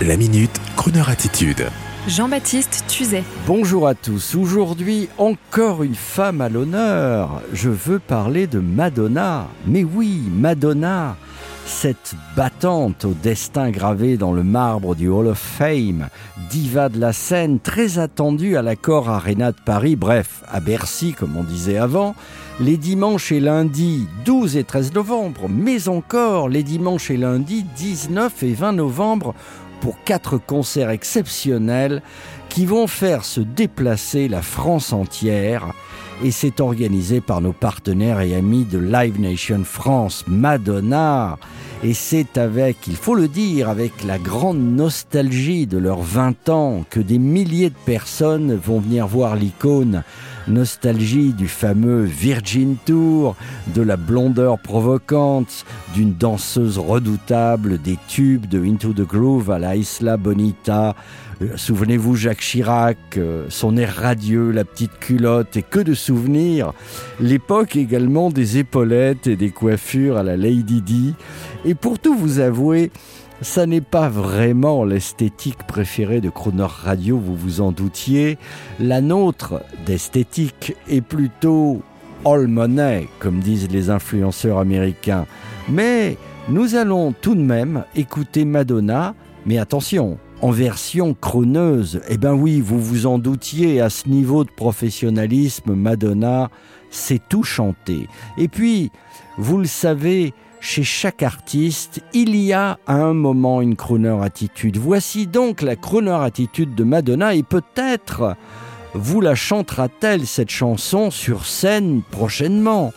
La minute, Kroneur attitude. Jean-Baptiste Tuzet. Bonjour à tous. Aujourd'hui, encore une femme à l'honneur. Je veux parler de Madonna. Mais oui, Madonna. Cette battante au destin gravé dans le marbre du Hall of Fame, diva de la scène, très attendue à l'accord Arena de Paris, bref, à Bercy comme on disait avant, les dimanches et lundis 12 et 13 novembre, mais encore les dimanches et lundis 19 et 20 novembre pour quatre concerts exceptionnels qui vont faire se déplacer la France entière. Et c'est organisé par nos partenaires et amis de Live Nation France, Madonna. Et c'est avec, il faut le dire, avec la grande nostalgie de leurs 20 ans que des milliers de personnes vont venir voir l'icône. Nostalgie du fameux Virgin Tour, de la blondeur provocante, d'une danseuse redoutable, des tubes de Into the Groove à la Isla Bonita. Euh, souvenez-vous Jacques Chirac, euh, son air radieux, la petite culotte et que de souvenirs. L'époque également des épaulettes et des coiffures à la Lady Di. Et pour tout vous avouer, ça n'est pas vraiment l'esthétique préférée de Croner Radio, vous vous en doutiez. La nôtre d'esthétique est plutôt all money, comme disent les influenceurs américains. Mais nous allons tout de même écouter Madonna, mais attention, en version croneuse. Eh ben oui, vous vous en doutiez, à ce niveau de professionnalisme, Madonna, c'est tout chanté. Et puis, vous le savez, chez chaque artiste, il y a à un moment une crooner attitude. Voici donc la crooner attitude de Madonna et peut-être vous la chantera-t-elle cette chanson sur scène prochainement.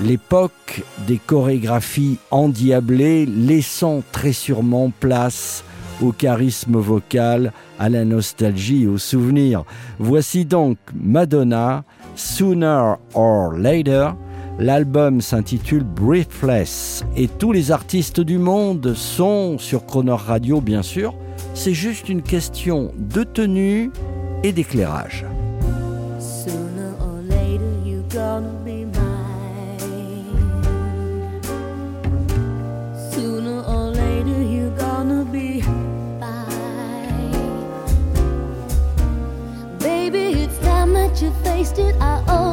L'époque des chorégraphies endiablées laissant très sûrement place au charisme vocal, à la nostalgie au souvenir. Voici donc Madonna, Sooner or Later, L'album s'intitule Breathless et tous les artistes du monde sont sur Croner Radio bien sûr. C'est juste une question de tenue et d'éclairage. You faced it. I always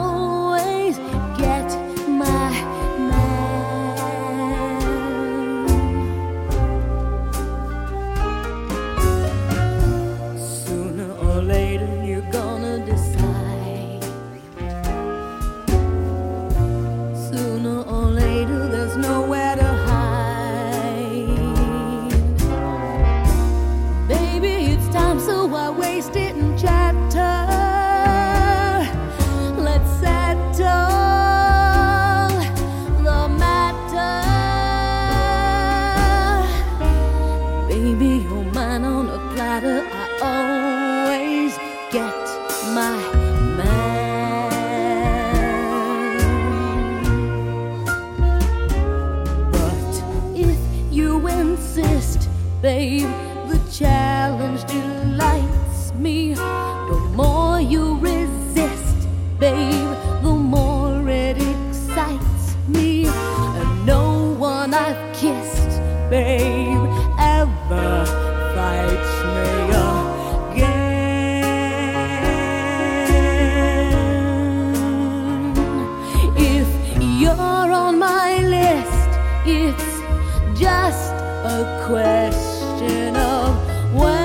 babe, the challenge delights me. The more you resist, babe, the more it excites me. And no one I've kissed, babe, ever fights me. If you're on my list, it's just a question question of when.